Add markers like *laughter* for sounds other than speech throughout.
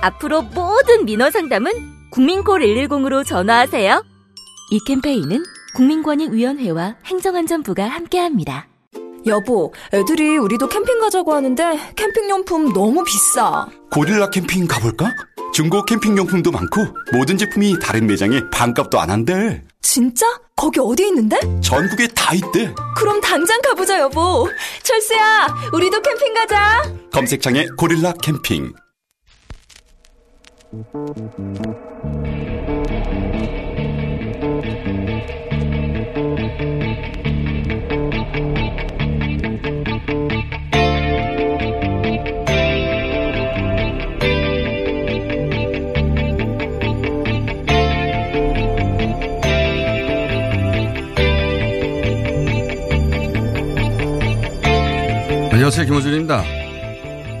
앞으로 모든 민원 상담은 국민콜 110으로 전화하세요. 이 캠페인은 국민권익위원회와 행정안전부가 함께합니다. 여보, 애들이 우리도 캠핑 가자고 하는데 캠핑용품 너무 비싸. 고릴라 캠핑 가볼까? 중고 캠핑용품도 많고 모든 제품이 다른 매장에 반값도 안 한대. 진짜? 거기 어디 있는데? 전국에 다 있대. 그럼 당장 가보자, 여보. 철수야, 우리도 캠핑 가자. 검색창에 고릴라 캠핑. 안녕하세요. 김호준입니다.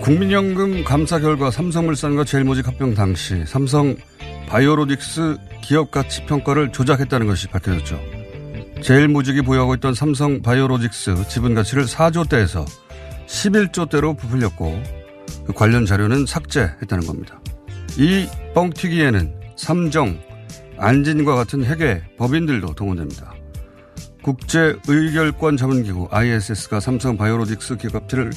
국민연금 감사 결과 삼성물산과 제일모직 합병 당시 삼성 바이오로직스 기업 가치 평가를 조작했다는 것이 밝혀졌죠. 제일모직이 보유하고 있던 삼성 바이오로직스 지분 가치를 4조대에서 11조대로 부풀렸고 그 관련 자료는 삭제했다는 겁니다. 이 뻥튀기에는 삼정, 안진과 같은 회계 법인들도 동원됩니다. 국제 의결권 자문기구 ISS가 삼성 바이오로직스 기업 가치를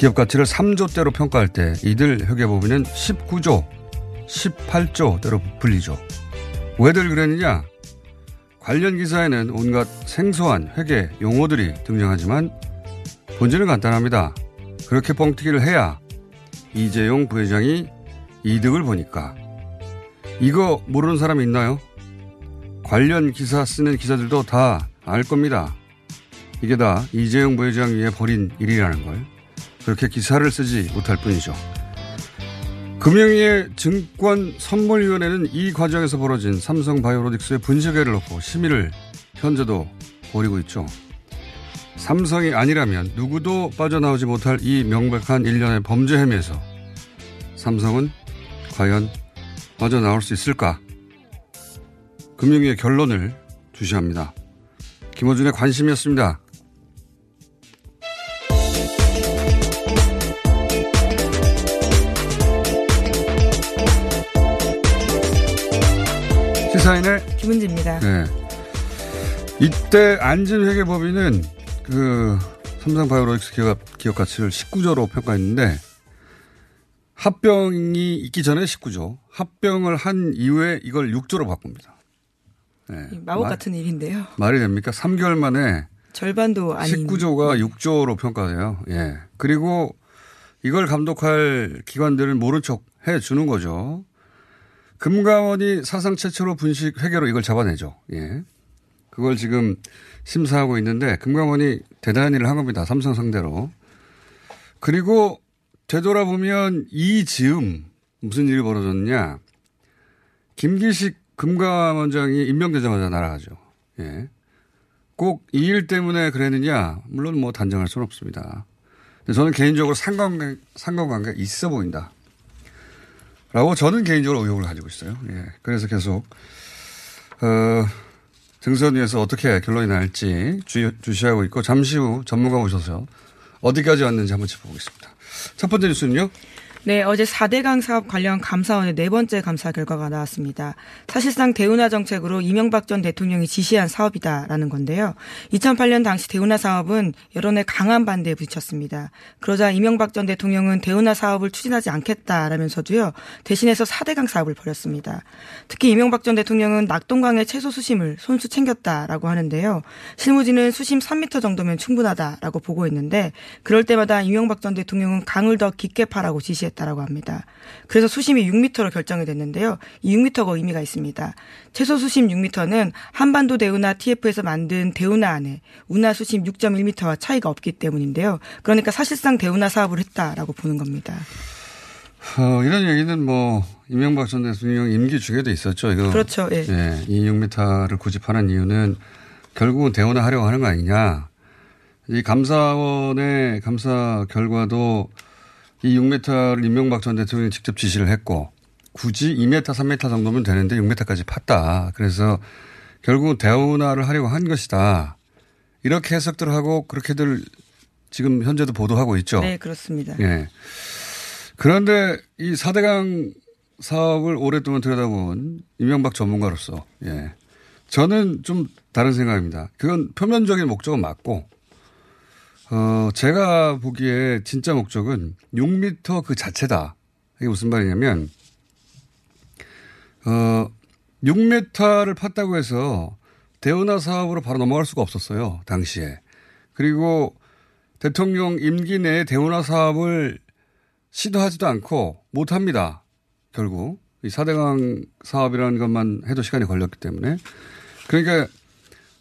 기업 가치를 3조대로 평가할 때 이들 회계법인은 19조, 18조대로 불리죠. 왜들 그랬느냐? 관련 기사에는 온갖 생소한 회계 용어들이 등장하지만 본질은 간단합니다. 그렇게 뻥튀기를 해야 이재용 부회장이 이득을 보니까 이거 모르는 사람이 있나요? 관련 기사 쓰는 기자들도 다 알 겁니다. 이게 다 이재용 부회장 위에 벌인 일이라는 걸 그렇게 기사를 쓰지 못할 뿐이죠. 금융위의 증권 선물위원회는 이 과정에서 벌어진 삼성 바이오로직스의 분식회를 놓고 심의를 현재도 벌이고 있죠. 삼성이 아니라면 누구도 빠져나오지 못할 이 명백한 일련의 범죄 혐의에서 삼성은 과연 빠져나올 수 있을까? 금융위의 결론을 주시합니다. 김호준의 관심이었습니다. 시사인의 김은지입니다. 네. 이때 안진회계법인은 그 삼성 바이오로직스 기업, 기업 가치를 19조로 평가했는데 합병이 있기 전에 19조, 합병을 한 이후에 이걸 6조로 바꿉니다. 네. 마법 말- 같은 일인데요. 말이 됩니까? 3개월 만에 절반도 아닌 19조가 6조로 평가돼요. 예. 그리고 이걸 감독할 기관들은 모른 척 해 주는 거죠. 금감원이 사상 최초로 분식 회계로 이걸 잡아내죠. 예. 그걸 지금 심사하고 있는데 금감원이 대단한 일을 한 겁니다. 삼성 상대로. 그리고 되돌아보면 이 즈음 무슨 일이 벌어졌냐. 김기식 금감원장이 임명되자마자 날아가죠. 예. 꼭 이 일 때문에 그랬느냐? 물론 뭐 단정할 수는 없습니다. 저는 개인적으로 상관관계, 상관관계가 있어 보인다. 라고 저는 개인적으로 의혹을 가지고 있어요. 예. 그래서 계속, 어, 등선 위에서 어떻게 결론이 날지 주, 주시하고 있고 잠시 후 전문가 오셔서 어디까지 왔는지 한번 짚어보겠습니다. 첫 번째 뉴스는요? 네, 어제 4대강 사업 관련 감사원의 네 번째 감사 결과가 나왔습니다. 사실상 대운하 정책으로 이명박 전 대통령이 지시한 사업이다라는 건데요. 2008년 당시 대운하 사업은 여론의 강한 반대에 부딪혔습니다. 그러자 이명박 전 대통령은 대운하 사업을 추진하지 않겠다라면서도요. 대신해서 4대강 사업을 벌였습니다. 특히 이명박 전 대통령은 낙동강의 채소 수심을 손수 챙겼다라고 하는데요. 실무진은 수심 3m 정도면 충분하다라고 보고 있는데 그럴 때마다 이명박 전 대통령은 강을 더 깊게 파라고 지시했 했다라고 합니다. 그래서 수심이 6m로 결정이 됐는데요. 이 6m가 의미가 있습니다. 최소 수심 6m는 한반도 대운하 TF에서 만든 대운하 안에 운하 수심 6.1m와 차이가 없기 때문인데요. 그러니까 사실상 대운하 사업을 했다라고 보는 겁니다. 어, 이런 얘기는 뭐 이명박 전 대통령 임기 중에도 있었죠. 이거 그렇죠. 예. 예, 이 6m를 고집하는 이유는 결국은 대운하 하려고 하는 거 아니냐. 이 감사원의 감사 결과도 이 6m를 임명박 전 대통령이 직접 지시를 했고 굳이 2m, 3m 정도면 되는데 6m까지 팠다. 그래서 결국은 대운하를 하려고 한 것이다. 이렇게 해석들 하고 그렇게들 지금 현재도 보도하고 있죠. 네, 그렇습니다. 예. 그런데 이 4대강 사업을 오랫동안 들여다본 이명박 전문가로서, 예. 저는 좀 다른 생각입니다. 그건 표면적인 목적은 맞고, 어, 제가 보기에 진짜 목적은 6미터 그 자체다. 이게 무슨 말이냐면, 어, 6미터를 팠다고 해서 대운하 사업으로 바로 넘어갈 수가 없었어요. 당시에. 그리고 대통령 임기 내에 대운하 사업을 시도하지도 않고 못 합니다. 결국. 이 4대강 사업이라는 것만 해도 시간이 걸렸기 때문에. 그러니까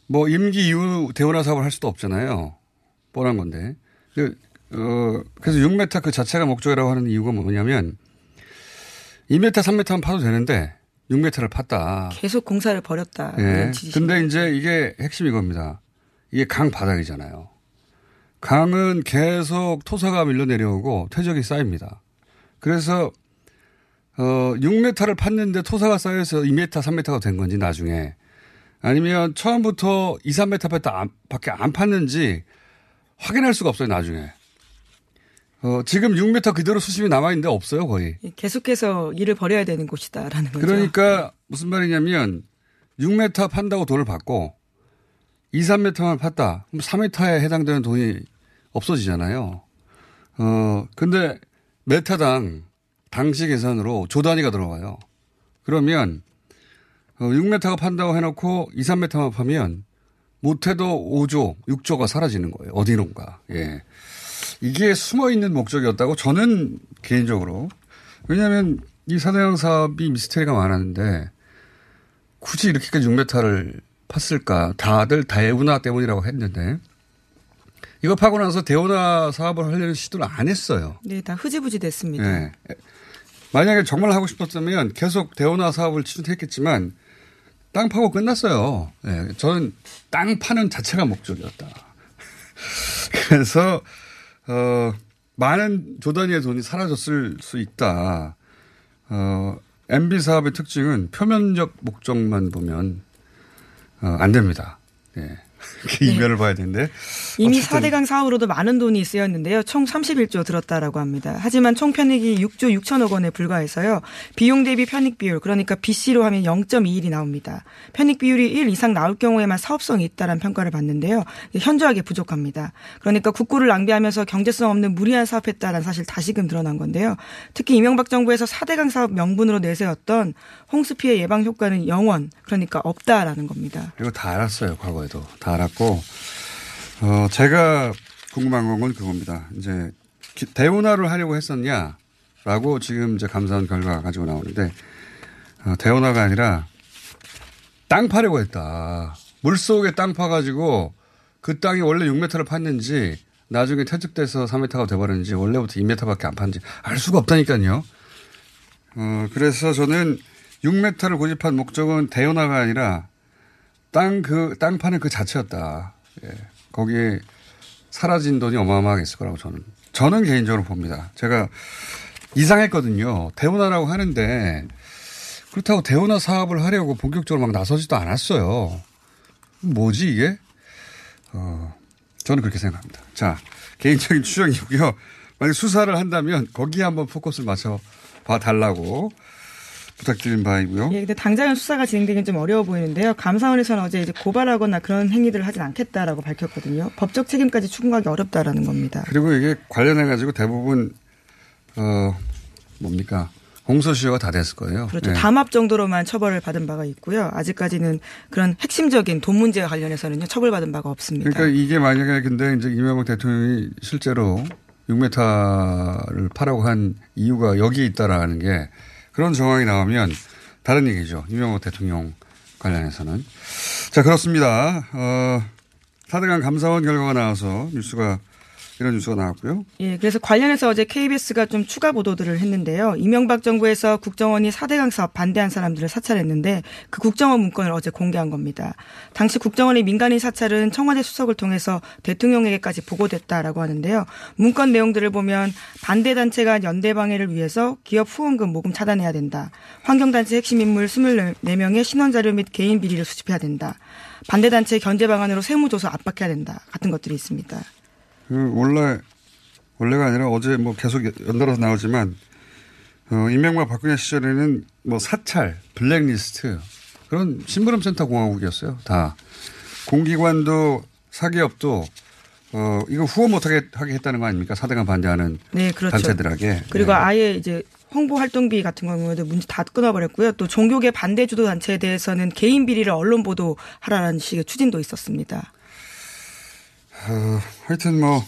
뭐 임기 이후 대운하 사업을 할 수도 없잖아요. 뻔한 건데. 그, 어, 그래서 6m 그 자체가 목적이라고 하는 이유가 뭐냐면 2m, 3m만 파도 되는데 6m를 팠다. 계속 공사를 벌였다. 예. 근데 이제 이게 핵심 이 겁니다. 이게 강 바닥이잖아요. 강은 계속 토사가 밀려 내려오고 퇴적이 쌓입니다. 그래서 어 6m를 팠는데 토사가 쌓여서 2m, 3m가 된 건지 나중에 아니면 처음부터 2, 3m 팠다 밖에 안 팠는지 확인할 수가 없어요, 나중에. 어, 지금 6m 그대로 수심이 남아있는데 없어요, 거의. 계속해서 일을 벌여야 되는 곳이다라는 거죠. 그러니까 무슨 말이냐면 6m 판다고 돈을 받고 2, 3m만 팠다. 그럼 3m에 해당되는 돈이 없어지잖아요. 어, 근데 메타당 당시 계산으로 조 단위가 들어가요. 그러면 어, 6m가 판다고 해놓고 2, 3m만 파면 못해도 5조, 6조가 사라지는 거예요. 어디론가. 예. 이게 숨어 있는 목적이었다고 저는 개인적으로. 왜냐하면 이 사대강 사업이 미스테리가 많았는데 굳이 이렇게까지 6m를 팠을까. 다들 다해운하 때문이라고 했는데 이거 파고 나서 대운하 사업을 하려는 시도를 안 했어요. 네, 다 흐지부지 됐습니다. 네. 만약에 정말 하고 싶었다면 계속 대운하 사업을 추진했겠지만 땅 파고 끝났어요. 네, 저는 땅 파는 자체가 목적이었다. *laughs* 그래서 어, 많은 조단위의 돈이 사라졌을 수 있다. 어, MB 사업의 특징은 표면적 목적만 보면 어, 안 됩니다. 예. 그 이면을 봐야 되는데. 이미 4대강 사업으로도 많은 돈이 쓰였는데요. 총 31조 들었다라고 합니다. 하지만 총 편익이 6조 6천억 원에 불과해서요. 비용 대비 편익 비율 그러니까 BC로 하면 0.21이 나옵니다. 편익 비율이 1 이상 나올 경우에만 사업성이 있다라는 평가를 받는데요. 현저하게 부족합니다. 그러니까 국고를 낭비하면서 경제성 없는 무리한 사업했다라는 사실 다시금 드러난 건데요. 특히 이명박 정부에서 4대강 사업 명분으로 내세웠던 홍수 피해 예방 효과는 영원 그러니까 없다라는 겁니다. 그리고 다 알았어요. 과거에도. 다 알았고 어, 제가 궁금한 건 그겁니다. 이제 대운하를 하려고 했었냐라고 지금 이제 감사원 결과가 가지고 나오는데 어, 대운하가 아니라 땅 파려고 했다. 물 속에 땅 파가지고 그 땅이 원래 6m를 팠는지 나중에 퇴직돼서 3m가 돼버렸는지 원래부터 2m밖에 안 팠는지 알 수가 없다니까요. 어, 그래서 저는 6m를 고집한 목적은 대운하가 아니라 땅 그, 땅 파는 그 자체였다. 예. 거기에 사라진 돈이 어마어마하게 있을 거라고 저는. 저는 개인적으로 봅니다. 제가 이상했거든요. 대운하라고 하는데 그렇다고 대운하 사업을 하려고 본격적으로 막 나서지도 않았어요. 뭐지 이게? 어, 저는 그렇게 생각합니다. 자, 개인적인 추정이고요. 만약 수사를 한다면 거기에 한번 포커스를 맞춰 봐 달라고 부탁드린 바이고요. 예, 근데 당장은 수사가 진행되긴 좀 어려워 보이는데요. 감사원에서는 어제 이제 고발하거나 그런 행위들을 하진 않겠다라고 밝혔거든요. 법적 책임까지 추궁하기 어렵다라는 겁니다. 그리고 이게 관련해 가지고 대부분 어 뭡니까 공소시효가 다 됐을 거예요. 그렇죠. 예. 담합 정도로만 처벌을 받은 바가 있고요. 아직까지는 그런 핵심적인 돈 문제와 관련해서는요 처벌받은 바가 없습니다. 그러니까 이게 만약에 근데 이제 이명박 대통령이 실제로 6m를 파라고 한 이유가 여기에 있다라는 게 그런 정황이 나오면 다른 얘기죠. 이명박 대통령 관련해서는. 자, 그렇습니다. 어, 4대강 감사원 결과가 나와서 뉴스가 이런 뉴스가 나왔고요. 예, 그래서 관련해서 어제 KBS가 좀 추가 보도들을 했는데요. 이명박 정부에서 국정원이 4대강 사업 반대한 사람들을 사찰했는데 그 국정원 문건을 어제 공개한 겁니다. 당시 국정원의 민간인 사찰은 청와대 수석을 통해서 대통령에게까지 보고됐다라고 하는데요. 문건 내용들을 보면 반대 단체가 연대 방해를 위해서 기업 후원금 모금 차단해야 된다. 환경단체 핵심 인물 24명의 신원 자료 및 개인 비리를 수집해야 된다. 반대 단체 견제 방안으로 세무조사 압박해야 된다. 같은 것들이 있습니다. 그 원래 원래가 아니라 어제 뭐 계속 연달아서 나오지만 어, 이명박 박근혜 시절에는 뭐 사찰, 블랙리스트 그런 심부름센터 공화국이었어요. 다 공기관도 사기업도 어 이거 후원 못하게 하게 했다는 거 아닙니까? 사대강 반대하는 네, 그렇죠. 단체들에게 그리고 네. 아예 이제 홍보 활동비 같은 경우에도 문제 다 끊어버렸고요. 또 종교계 반대 주도 단체에 대해서는 개인 비리를 언론 보도하라는 식의 추진도 있었습니다. 어, 하여튼 뭐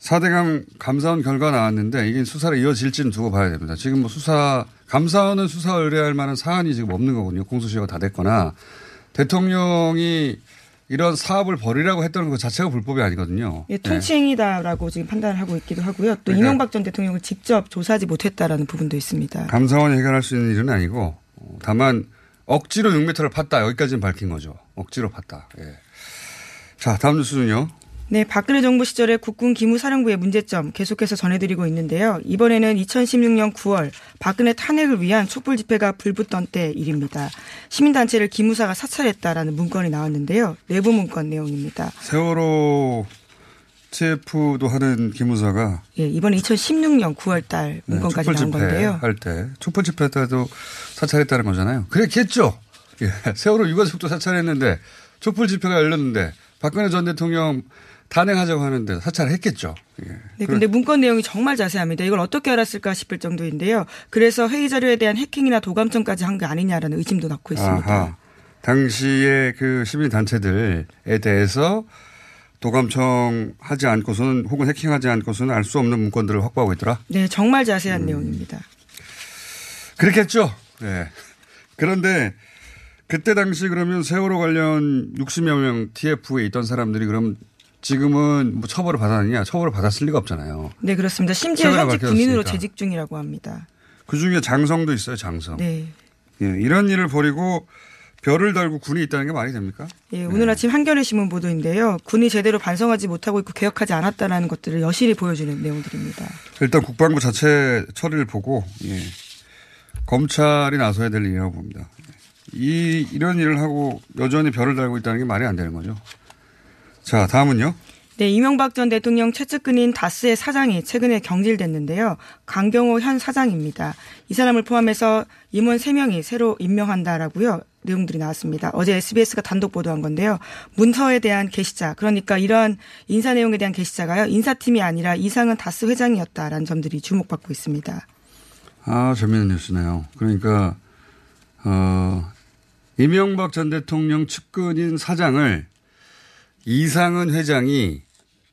4대강 감사원 결과 나왔는데 이게 수사를 이어질지는 두고 봐야 됩니다. 지금 뭐 수사 감사원은 수사 의뢰할 만한 사안이 지금 없는 거군요. 공소시효가 다 됐거나 대통령이 이런 사업을 벌이라고 했던 것 자체가 불법이 아니거든요. 예, 통치행위다라고 지금 판단을 하고 있기도 하고요. 또 그러니까- 이명박 전 대통령을 직접 조사하지 못했다라는 부분도 있습니다. 감사원이 해결할 수 있는 일은 아니고 어, 다만 억지로 6m를 팠다 여기까지는 밝힌 거죠. 억지로 팠다. 예. 자 다음 뉴스는요. 네, 박근혜 정부 시절에 국군 기무사령부의 문제점 계속해서 전해드리고 있는데요. 이번에는 2016년 9월 박근혜 탄핵을 위한 촛불 집회가 불붙던 때 일입니다. 시민단체를 기무사가 사찰했다라는 문건이 나왔는데요. 내부 문건 내용입니다. 세월호 CF도 하는 기무사가 예, 이번에 2016년 9월 달 네, 문건까지 촛불 나온 건데요. 할 때 촛불 집회 때도 사찰했다는 거잖아요. 그랬겠죠. 예. 세월호 유가족도 사찰했는데 촛불 집회가 열렸는데 박근혜 전 대통령 탄핵하자고 하는데 사찰했겠죠. 예. 네, 근데 문건 내용이 정말 자세합니다. 이걸 어떻게 알았을까 싶을 정도인데요. 그래서 회의 자료에 대한 해킹이나 도감청까지 한 게 아니냐라는 의심도 낳고 있습니다. 아하. 당시에 그 시민 단체들에 대해서 도감청 하지 않고서는 혹은 해킹하지 않고서는 알 수 없는 문건들을 확보하고 있더라. 네, 정말 자세한 음. 내용입니다. 그렇겠죠. 네. 그런데 그때 당시 그러면 세월호 관련 60여 명 TF에 있던 사람들이 그럼 지금은 뭐 처벌을 받았느냐? 처벌을 받았을 리가 없잖아요. 네, 그렇습니다. 심지어 현직. 군인으로 재직 중이라고 합니다. 그 중에 장성도 있어요, 장성. 네. 예, 이런 일을 벌이고 별을 달고 군이 있다는 게 말이 됩니까? 예, 오늘 아침 한겨레 신문 보도인데요. 군이 제대로 반성하지 못하고 있고 개혁하지 않았다라는 것들을 여실히 보여주는 내용들입니다. 일단 국방부 자체 처리를 보고 예, 검찰이 나서야 될 일이라고 봅니다. 이 이런 일을 하고 여전히 별을 달고 있다는 게 말이 안 되는 거죠. 자, 다음은요. 네, 이명박 전 대통령 최측근인 다스의 사장이 최근에 경질됐는데요. 강경호 현 사장입니다. 이 사람을 포함해서 임원 3명이 새로 임명한다라고요. 내용들이 나왔습니다. 어제 SBS가 단독 보도한 건데요. 문서에 대한 게시자, 그러니까 이러한 인사 내용에 대한 게시자가요. 인사팀이 아니라 이상은 다스 회장이었다라는 점들이 주목받고 있습니다. 아, 재밌는 뉴스네요. 그러니까 어, 이명박 전 대통령 측근인 사장을 이상은 회장이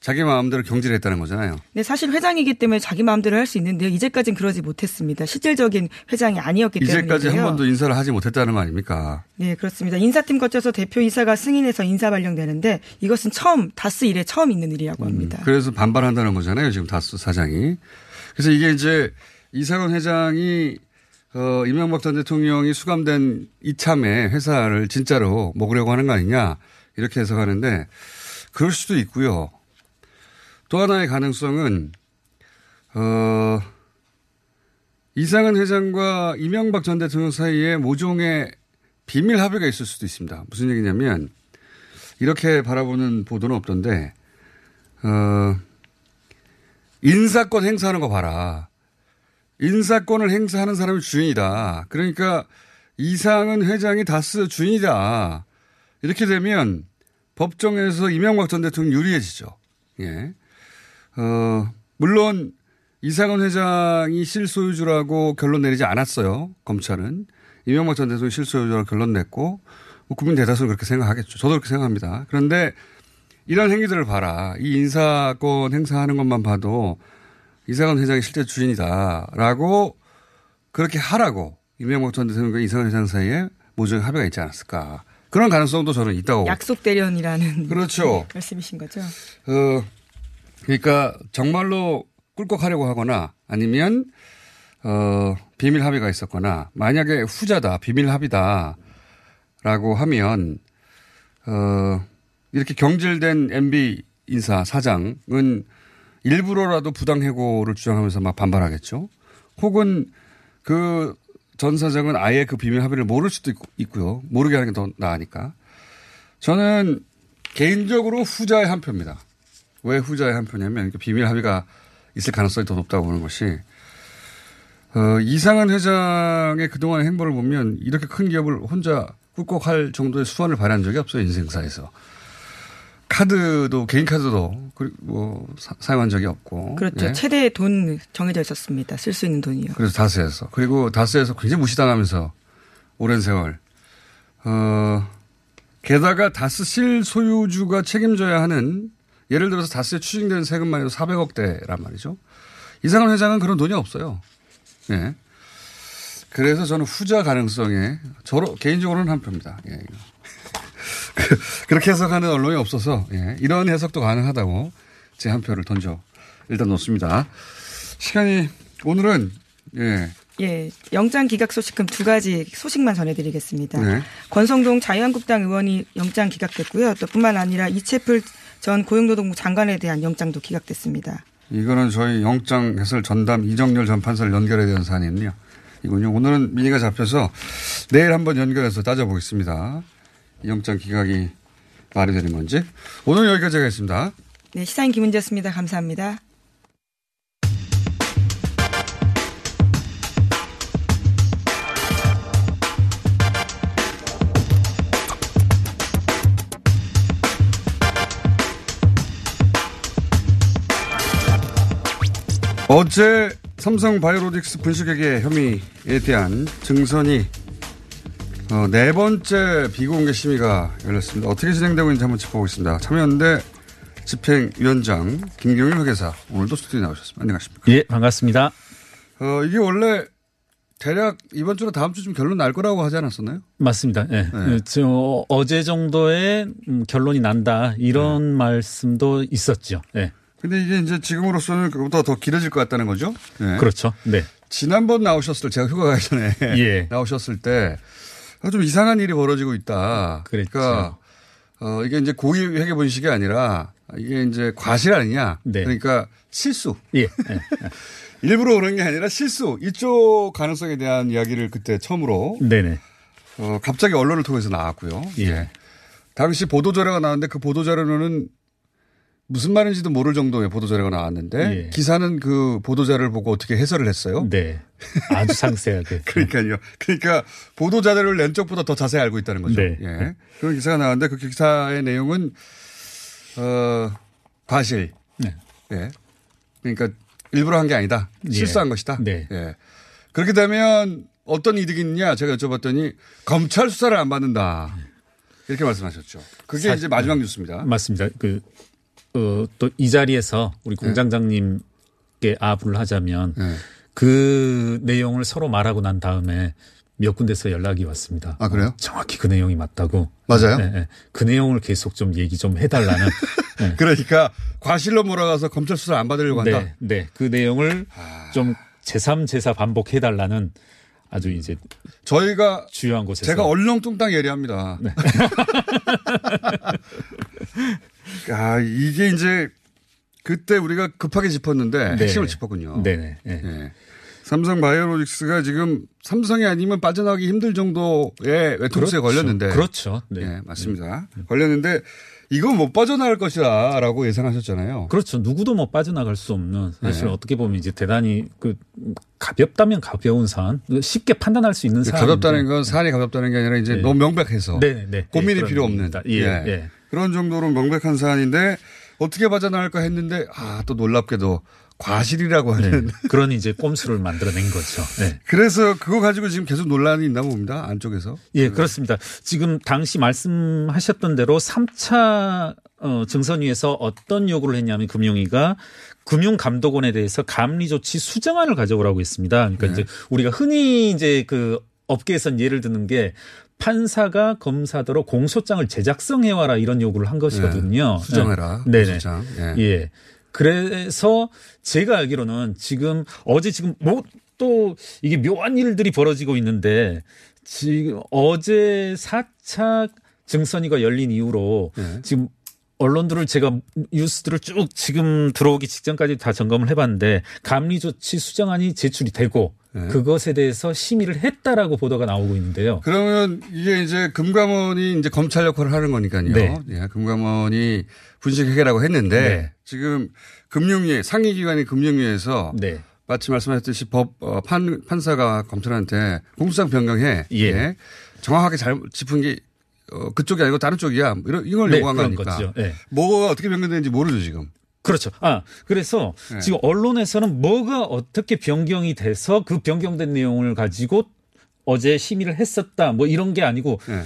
자기 마음대로 경질했다는 거잖아요. 네, 사실 회장이기 때문에 자기 마음대로 할 수 있는데요. 이제까지는 그러지 못했습니다. 실질적인 회장이 아니었기 때문인데요. 이제까지 한 번도 인사를 하지 못했다는 거 아닙니까? 네, 그렇습니다. 인사팀 거쳐서 대표이사가 승인해서 인사 발령되는데 이것은 처음 다스 일에 처음 있는 일이라고 합니다. 그래서 반발한다는 거잖아요. 지금 다스 사장이. 그래서 이게 이제 이상원 회장이 어, 이명박 전 대통령이 수감된 이참에 회사를 진짜로 먹으려고 하는 거 아니냐 이렇게 해석하는데 그럴 수도 있고요. 또 하나의 가능성은 어, 이상은 회장과 이명박 전 대통령 사이에 모종의 비밀 합의가 있을 수도 있습니다. 무슨 얘기냐면 이렇게 바라보는 보도는 없던데 어, 인사권 행사하는 거 봐라. 인사권을 행사하는 사람이 주인이다. 그러니까 이상은 회장이 다스 주인이다. 이렇게 되면 법정에서 이명박 전 대통령 유리해지죠. 예. 어, 물론 이상은 회장이 실소유주라고 결론 내리지 않았어요. 검찰은. 이명박 전 대통령이 실소유주라고 결론 냈고 뭐 국민 대다수는 그렇게 생각하겠죠. 저도 그렇게 생각합니다. 그런데 이런 행위들을 봐라. 이 인사권 행사하는 것만 봐도 이상은 회장이 실제 주인이다라고 그렇게 하라고 이명박 전 대통령과 이상은 회장 사이에 모종의 합의가 있지 않았을까. 그런 가능성도 저는 있다고. 약속 대련이라는 그렇죠. 말씀이신 거죠. 어, 그러니까 정말로 꿀꺽하려고 하거나 아니면 어, 비밀 합의가 있었거나 만약에 후자다 비밀 합의다라고 하면 어, 이렇게 경질된 MB 인사 사장은 일부러라도 부당해고를 주장하면서 막 반발하겠죠. 혹은 그 전 사장은 아예 그 비밀 합의를 모를 수도 있고, 있고요. 모르게 하는 게 더 나으니까. 저는 개인적으로 후자의 한 표입니다. 왜 후자의 한 표냐면 비밀 합의가 있을 가능성이 더 높다고 보는 것이 어, 이상한 회장의 그동안의 행보를 보면 이렇게 큰 기업을 혼자 꿀꺽할 정도의 수완을 발휘한 적이 없어요 인생사에서 카드도 개인 카드도 뭐 사용한 적이 없고 그렇죠. 예. 최대의 돈 정해져 있었습니다. 쓸 수 있는 돈이요. 그래서 다스에서 그리고 다스에서 굉장히 무시당하면서 오랜 세월 어 게다가 다스 실 소유주가 책임져야 하는 예를 들어서 다스에 추징되는 세금만 해도 400억 대란 말이죠. 이상한 회장은 그런 돈이 없어요. 예. 그래서 저는 후자 가능성에 저로 개인적으로는 한 표입니다. 예. 그- *laughs* 그렇게 해석하는 언론이 없어서 예. 이런 해석도 가능하다고 제 한 표를 던져 일단 놓습니다. 시간이 오늘은 예. 예, 영장 기각 소식금 두 가지 소식만 전해드리겠습니다. 네. 권성동 자유한국당 의원이 영장 기각됐고요. 또 뿐만 아니라 이채플 전 고용노동부 장관에 대한 영장도 기각됐습니다. 이거는 저희 영장 해설 전담 이정열 전 판사를 연결해야 되는 사안이군요. 이군요. 오늘은 민의가 잡혀서 내일 한번 연결해서 따져보겠습니다. 이 영장 기각이 말이 되는 건지. 오늘 여기까지 하겠습니다. 네, 시사인 김은지였습니다. 감사합니다. 어제 삼성 바이오로직스 분식회계 혐의에 대한 증선이 어, 네 번째 비공개 심의가 열렸습니다. 어떻게 진행되고 있는지 한번 짚어보겠습니다. 참여연대 집행위원장 김경일 회계사 오늘도 스튜디오에 나오셨습니다. 안녕하십니까. 예, 반갑습니다. 어, 이게 원래 대략 이번 주나 다음 주쯤 결론 날 거라고 하지 않았었나요? 맞습니다. 예. 그, 저, 어제 정도에 음, 결론이 난다 이런 말씀도 있었죠. 예. 근데 이게 이제 지금으로서는 그보다 더 길어질 것 같다는 거죠? 네. 그렇죠. 네. 지난번 나오셨을 때 제가 휴가 가기 전에 예. *laughs* 나오셨을 때 좀 이상한 일이 벌어지고 있다. 그랬죠. 그러니까 어, 이게 이제 고의 회계 분식이 아니라 이게 이제 과실 아니냐. 네. 그러니까 실수. 예. 예. *laughs* 일부러 그런 게 아니라 실수. 이쪽 가능성에 대한 이야기를 그때 처음으로 네네. 어, 갑자기 언론을 통해서 나왔고요. 예. 당시 보도자료가 나왔는데 그 보도자료는 무슨 말인지도 모를 정도의 보도자료가 나왔는데 예. 기사는 그 보도자료를 보고 어떻게 해설을 했어요? 네. 아주 상세하게. *laughs* 그러니까요. 그러니까 보도자료를 낸 쪽보다 더 자세히 알고 있다는 거죠. 네. 예. 그런 기사가 나왔는데 그 기사의 내용은 어 과실. 네. 예. 그러니까 일부러 한 게 아니다. 예. 실수한 것이다. 네. 예. 그렇게 되면 어떤 이득이 있느냐 제가 여쭤봤더니 검찰 수사를 안 받는다. 이렇게 말씀하셨죠. 그게 사- 이제 마지막 뉴스입니다. 맞습니다. 그, 어, 또 이 자리에서 우리 공장장님께 아부를 하자면 네. 그 내용을 서로 말하고 난 다음에 몇 군데서 연락이 왔습니다. 아, 그래요? 어, 정확히 그 내용이 맞다고. 맞아요? 예, 예. 그 내용을 계속 좀 얘기 좀 해달라는. 예. *laughs* 그러니까 과실로 몰아가서 검찰 수사를 안 받으려고 한다. 네, 네. 그 내용을 좀 제3, 제4 반복해달라는 아주 이제 저희가 주요한 곳에서. 제가 얼렁뚱땅 예리합니다. *laughs* *laughs* 네. 아, 이게 이제 그때 우리가 급하게 짚었는데 네. 핵심을 짚었군요. 네네. 예. 예. 삼성 바이오로직스가 지금 삼성이 아니면 빠져나가기 힘들 정도의 외통수에 그렇죠. 걸렸는데. 그렇죠. 네. 예, 맞습니다. 걸렸는데 이건 못 빠져나갈 것이다 라고 예상하셨잖아요. 그렇죠. 누구도 뭐 빠져나갈 수 없는 사실 네. 어떻게 보면 이제 대단히 그 가볍다면 가벼운 사안, 쉽게 판단할 수 있는 사안. 가볍다는 건 사안이 가볍다는 게 아니라 이제 네. 너무 명백해서 네, 네. 고민이 네, 필요 없는 예. 그런 정도로 명백한 사안인데 어떻게 빠져나갈까 했는데 아 또 놀랍게도 과실이라고 하는 네. 그런 이제 꼼수를 만들어낸 거죠. 네. *laughs* 그래서 그거 가지고 지금 계속 논란이 있나 봅니다 안쪽에서 예, 그렇습니다. 지금 당시 말씀하셨던 대로 3차 어, 증선위에서 어떤 요구를 했냐면 금융위가 금융감독원에 대해서 감리 조치 수정안을 가져오라고 했습니다. 그러니까 네. 이제 우리가 흔히 이제 그 업계에선 예를 드는 게 판사가 검사더러 공소장을 제작성해 와라 이런 요구를 한 것이거든요. 네. 수정해라 네. 공소장. 예. 예. 그래서 제가 알기로는 지금 어제 지금 뭐 또 이게 묘한 일들이 벌어지고 있는데 지금 어제 4차 증선위가 열린 이후로 네. 지금 언론들을 제가 뉴스들을 쭉 지금 들어오기 직전까지 다 점검을 해봤는데 감리 조치 수정안이 제출이 되고 네. 그것에 대해서 심의를 했다라고 보도가 나오고 있는데요. 그러면 이게 이제 금감원이 이제 검찰 역할을 하는 거니까요. 네. 예, 금감원이 분식 회계라고 했는데 네. 지금 금융위 상위 기관인 금융위에서 네. 마치 말씀하셨듯이 법 어, 판, 판사가 검찰한테 공소장 변경해. 예. 정확하게 잘 짚은 게 어, 그쪽이 아니고 다른 쪽이야. 이런 이걸 네, 요구한 거니까. 거죠. 예. 뭐가 어떻게 변경되는지 모르죠 지금. 그렇죠. 아, 그래서 네. 지금 언론에서는 뭐가 어떻게 변경이 돼서 그 변경된 내용을 가지고 어제 심의를 했었다. 뭐 이런 게 아니고 예.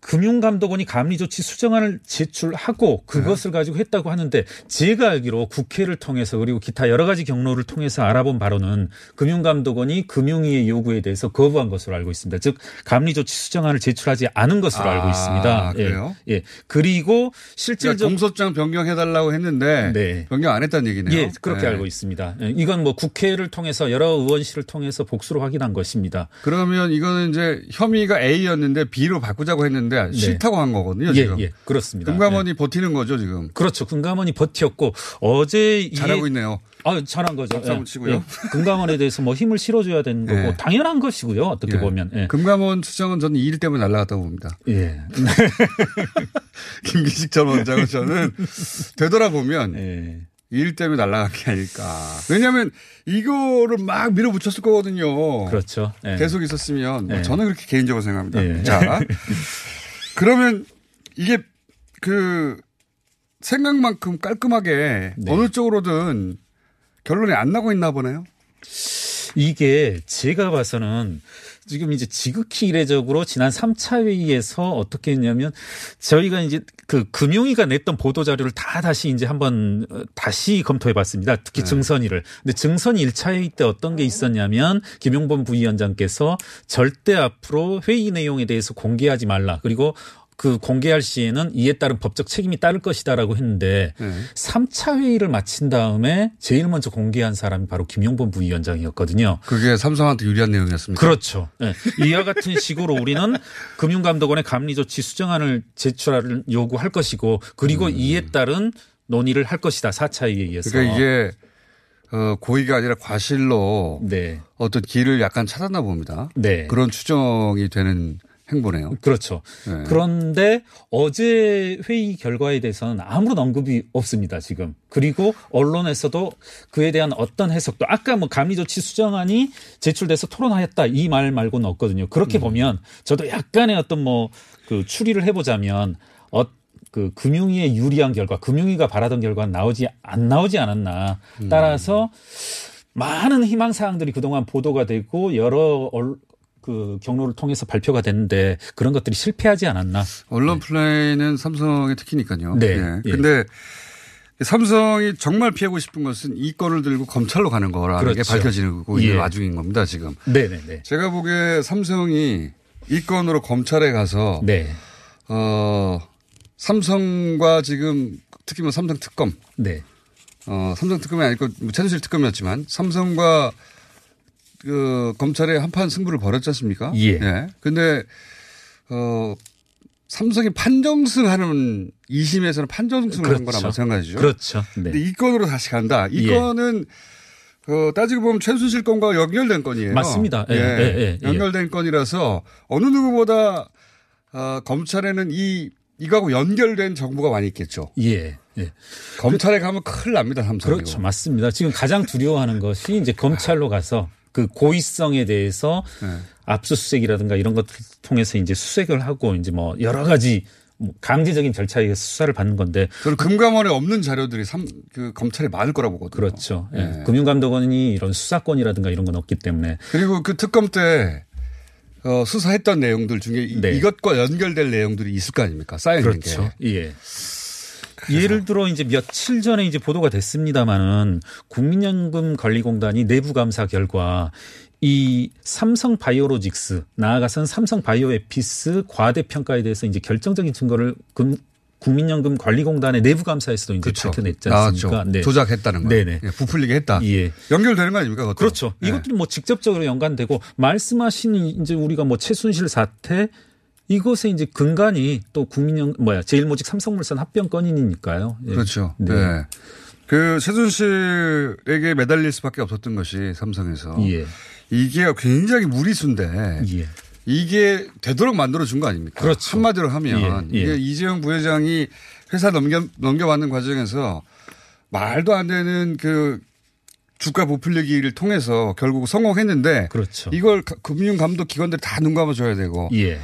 금융감독원이 감리조치 수정안을 제출하고 그것을 가지고 했다고 하는데 제가 알기로 국회를 통해서 그리고 기타 여러 가지 경로를 통해서 알아본 바로는 금융감독원이 금융위의 요구에 대해서 거부한 것으로 알고 있습니다. 즉 감리조치 수정안을 제출하지 않은 것으로 아, 알고 있습니다. 그래요? 예. 예. 그리고 그러니까 실질적 공소장 변경해달라고 했는데 네. 변경 안 했다는 얘기네요. 예, 그렇게 네. 알고 있습니다. 예, 이건 뭐 국회를 통해서 여러 의원실을 통해서 복수로 확인한 것입니다. 그러면 이거는 이제 혐의가 A였는데 B로 바꾸자고 했는데 싫다고 한 거거든요. 예, 지금. 예, 그렇습니다. 금감원이 예. 버티는 거죠 지금. 그렇죠. 금감원이 버텼고 어제 잘하고 있네요. 아, 잘한 거죠. 한번 치고요. 금감원에 대해서 뭐 힘을 실어줘야 되는 거고 예. 당연한 것이고요. 어떻게 예. 보면. 예. 금감원 수정은 저는 이 일 때문에 날라갔다고 봅니다. 예. *laughs* 김기식 전 원장은 저는 되돌아보면 예. 이일 때문에 날라간 게 아닐까. 왜냐하면 이거를 막 밀어붙였을 거거든요. 그렇죠. 예. 계속 있었으면 뭐 예. 저는 그렇게 개인적으로 생각합니다. 예. 자, *laughs* 그러면 이게 그 생각만큼 깔끔하게 네. 어느 쪽으로든 결론이 안 나고 있나 보네요. 이게 제가 봐서는 지금 이제 지극히 이례적으로 지난 3차 회의에서 어떻게 했냐면 저희가 이제 그 금융위가 냈던 보도 자료를 다 다시 이제 한번 어, 다시 검토해 봤습니다. 특히 증선위를. 근데 증선위 1차 회의 때 어떤 게 있었냐면 김용범 부위원장께서 절대 앞으로 회의 내용에 대해서 공개하지 말라. 그리고 그 공개할 시에는 이에 따른 법적 책임이 따를 것이다라고 했는데 네. 3차 회의를 마친 다음에 제일 먼저 공개한 사람이 바로 김용범 부위원장이었거든요. 그게 삼성한테 유리한 내용이었습니다. 그렇죠. 네. 이와 같은 식으로 우리는 금융감독원의 감리조치 수정안을 제출을 요구할 것이고 그리고 이에 따른 논의를 할 것이다. 4차 회의에 의해서. 음. 그러니까 이게 어, 고의가 아니라 과실로 네. 어떤 길을 약간 찾았나 봅니다. 네. 그런 추정이 되는 행보네요. 그렇죠. 네. 그런데 어제 회의 결과에 대해서는 아무런 언급이 없습니다, 지금. 그리고 언론에서도 그에 대한 어떤 해석도 아까 뭐 감리조치 수정안이 제출돼서 토론하였다 이 말 말고는 없거든요. 그렇게 음. 보면 저도 약간의 어떤 뭐 그 추리를 해보자면 어, 그 금융위에 유리한 결과, 금융위가 바라던 결과는 나오지 안 나오지 않았나. 음. 따라서 많은 희망 사항들이 그동안 보도가 되고 여러 얼- 그 경로를 통해서 발표가 됐는데 그런 것들이 실패하지 않았나. 언론 플레이는 삼성의 특기니까요. 네. 예. 예. 근데 삼성이 정말 피하고 싶은 것은 이 건을 들고 검찰로 가는 거라는 게 그렇죠. 밝혀지는 거 있는 예. 와중인 겁니다, 지금. 네네네. 제가 보기에 삼성이 이 건으로 검찰에 가서 네. 어, 삼성과 지금 특히 뭐 삼성 특검, 네. 어, 삼성 특검이 아니고 뭐 최순실 특검이었지만 삼성과 그 검찰의 한판 승부를 벌였지 않습니까? 예. 근데 어, 삼성이 판정승하는 2심에서는 판정승을 한 거나 그렇죠. 마찬가지죠. 그렇죠. 네. 근데 이 건으로 다시 간다. 이 예. 건은 그 따지고 보면 최순실 건과 연결된 건이에요. 맞습니다. 예, 예, 예, 예. 연결된 건이라서 어느 누구보다 어, 검찰에는 이 이거하고 연결된 정보가 많이 있겠죠. 예. 예. 검찰에 가면 큰일 납니다, 삼성. 그렇죠. 맞습니다. 지금 가장 두려워하는 것이 이제 검찰로 가서 그 고의성에 대해서 네. 압수수색이라든가 이런 것들 통해서 이제 수색을 하고 이제 뭐 여러 가지 뭐 강제적인 절차에 의해서 수사를 받는 건데 저는 금감원에 없는 자료들이 삼, 그 검찰에 많을 거라고 보거든요. 그렇죠. 예. 예. 금융감독원이 이런 수사권이라든가 이런 건 없기 때문에 그리고 그 특검 때 어, 수사했던 내용들 중에 이- 네. 이것과 연결될 내용들이 있을 거 아닙니까? 쌓여 있는 그렇죠. 게. 예. 예를 들어 이제 며칠 전에 이제 보도가 됐습니다마는 국민연금 관리공단이 내부 감사 결과 이 삼성 바이오로직스 나아가선 삼성 바이오에피스 과대평가에 대해서 이제 결정적인 증거를 금, 국민연금 관리공단의 내부 감사에서도 이제 그렇죠. 밝혀냈지. 않습니까? 조작했다는 거. 네네. 예, 부풀리게 했다. 예. 연결되는 거 아닙니까? 그것도? 그렇죠. 예. 이것들이 뭐 직접적으로 연관되고 말씀하신 이제 우리가 뭐 최순실 사태 이것에 이제 근간이 또 국민연 뭐야 제일모직 삼성물산 합병 건이니까요. 예. 그렇죠. 네. 네. 그 최순실에게 매달릴 수밖에 없었던 것이 삼성에서 예. 이게 굉장히 무리수인데 예. 이게 되도록 만들어 준 거 아닙니까? 그렇죠. 한마디로 하면 예, 예. 이게 이재용 부회장이 회사 넘겨 넘겨받는 과정에서 말도 안 되는 그 주가 부풀리기를 통해서 결국 성공했는데 그렇죠. 이걸 가- 금융 감독 기관들이 다 눈 감아줘야 되고 예.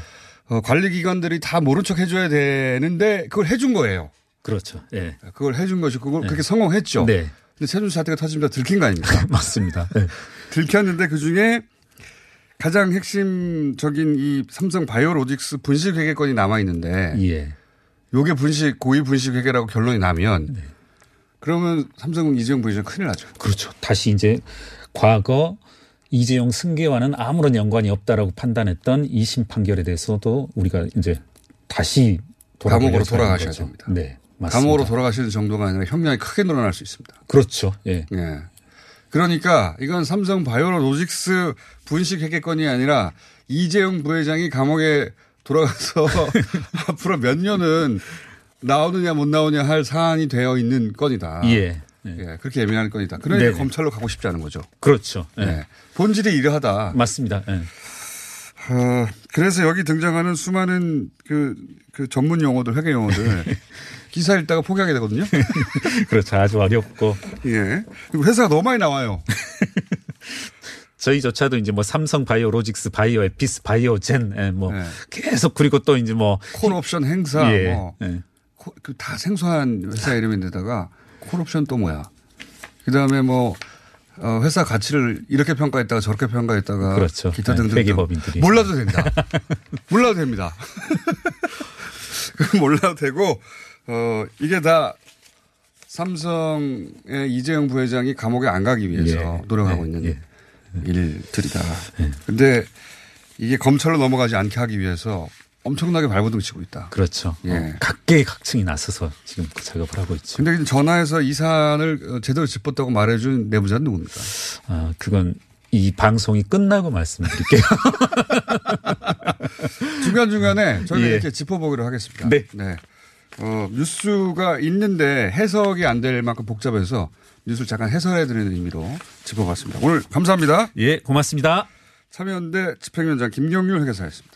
어, 관리기관들이 다 모른 척 해줘야 되는데 그걸 해준 거예요. 그렇죠. 예. 그걸 해준 것이 그걸 그렇게 성공했죠. 네. 근데 최준 사태가 터지면서 들킨 거 아닙니까? *laughs* 맞습니다. 예. 들켰는데 그 중에 가장 핵심적인 이 삼성 바이오로직스 분식 회계 건이 남아 있는데 예. 요게 분식 고의 분식 회계라고 결론이 나면 네. 그러면 삼성 이재용 부회장 큰일 나죠. 그렇죠. 다시 이제 과거 이재용 승계와는 아무런 연관이 없다라고 판단했던 2심 판결에 대해서도 우리가 이제 다시 감옥으로 돌아가셔야 거죠. 됩니다. 네. 맞습니다. 감옥으로 돌아가시는 정도가 아니라 형량이 크게 늘어날 수 있습니다. 그렇죠. 예. 예. 그러니까 이건 삼성 바이오로직스 분식 회계건이 아니라 이재용 부회장이 감옥에 돌아가서 *laughs* 앞으로 몇 년은 나오느냐 못 나오냐 할 사안이 되어 있는 건이다. 예. 예. 예, 그렇게 예민한 건이다. 그러니까 네네. 검찰로 가고 싶지 않은 거죠. 그렇죠. 예. 예. 본질이 이러하다. 맞습니다. 예. 어, 그래서 여기 등장하는 수많은 그, 그 전문 용어들, 회계 용어들 *laughs* 기사 읽다가 포기하게 되거든요. *laughs* 그렇죠. 아주 어렵고 *laughs* 예. 그리고 회사가 너무 많이 나와요. 저희조차도 이제 뭐 삼성 바이오 로직스, 바이오 에피스, 바이오젠, 예, 뭐 네. 계속 그리고 또 이제 뭐 콜옵션 행사, 예. 뭐. 예. 그다 생소한 회사 이름인데다가 콜옵션 또 뭐야. 그 다음에 뭐, 어, 회사 가치를 이렇게 평가했다가 저렇게 평가했다가. 그렇죠. 기타 네, 등등. 회계법인들이. 몰라도 된다. *laughs* 몰라도 됩니다. *laughs* 그 몰라도 되고, 어, 이게 다 삼성의 이재용 부회장이 감옥에 안 가기 위해서 예. 노력하고 예. 있는 예. 일들이다. 근데 이게 검찰로 넘어가지 않게 하기 위해서 엄청나게 발버둥 치고 있다. 그렇죠. 예. 어, 각계의 각층이 나서서 지금 그 작업을 하고 있죠. 근데 전화해서 이 사안을 어, 제대로 짚었다고 말해준 내부자는 누굽니까? 아, 그건 이 방송이 끝나고 말씀드릴게요. *laughs* 중간중간에 저희가 예. 이렇게 짚어보기로 하겠습니다. 네. 어, 뉴스가 있는데 해석이 안 될 만큼 복잡해서 뉴스를 잠깐 해설해드리는 의미로 짚어봤습니다. 오늘 감사합니다. 예, 고맙습니다. 참여연대 집행위원장 김경률 회계사였습니다.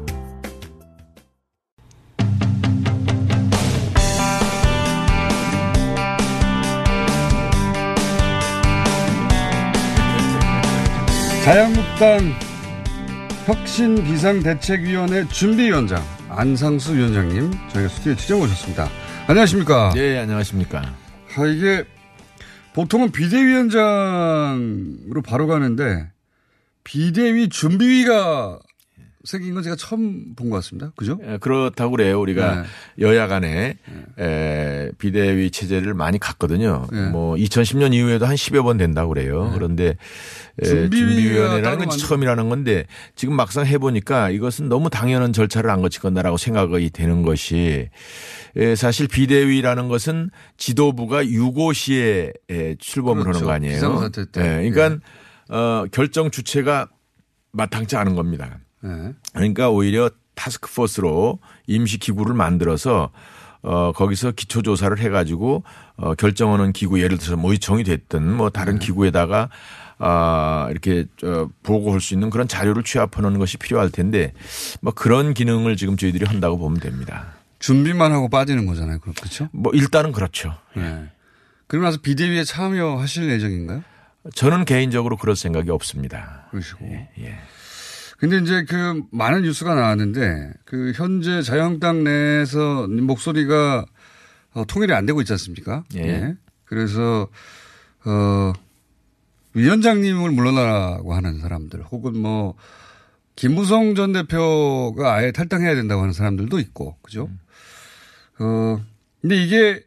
자유한국당 혁신 비상대책위원회 준비위원장 안상수 위원장님 저희가 스튜디오에 직접 모셨습니다. 안녕하십니까? 예, 안녕하십니까? 아, 이게 보통은 비대위원장으로 바로 가는데 비대위 준비위가 생긴 건 제가 처음 본 것 같습니다. 그죠? 예, 그렇다고 그래요. 우리가 네. 여야 간에 에, 비대위 체제를 많이 갔거든요. 네. 뭐 2010년 이후에도 한 10여 번 된다고 그래요. 그런데 에, 준비위가 준비위원회라는 건 처음이라는 건데 지금 막상 해보니까 이것은 너무 당연한 절차를 안 거칠 건다라고 생각이 되는 것이 에, 사실 비대위라는 것은 지도부가 유고시에 에, 출범을 그렇죠. 하는 거 아니에요. 비상사태 때. 예, 그러니까 어, 결정 주체가 마땅치 않은 겁니다. 네. 그러니까 오히려 타스크포스로 임시 기구를 만들어서 어 거기서 기초 조사를 해 가지고 어 결정하는 기구 예를 들어서 모의청이 됐든 뭐 다른 기구에다가 아 이렇게 저 보고할 수 있는 그런 자료를 취합하는 것이 필요할 텐데 뭐 그런 기능을 지금 저희들이 한다고 보면 됩니다. 준비만 하고 빠지는 거잖아요. 그렇죠? 뭐 일단은 그렇죠. 네. 그러고 나서 비대위에 참여하실 예정인가요? 저는 개인적으로 그럴 생각이 없습니다. 그러시고. 예. 근데 이제 그 많은 뉴스가 나왔는데 그 현재 자유한국당 내에서 목소리가 어, 통일이 안 되고 있지 않습니까? 예. 그래서 어 위원장님을 물러나라고 하는 사람들 혹은 뭐 김무성 전 대표가 아예 탈당해야 된다고 하는 사람들도 있고 그죠? 어 근데 이게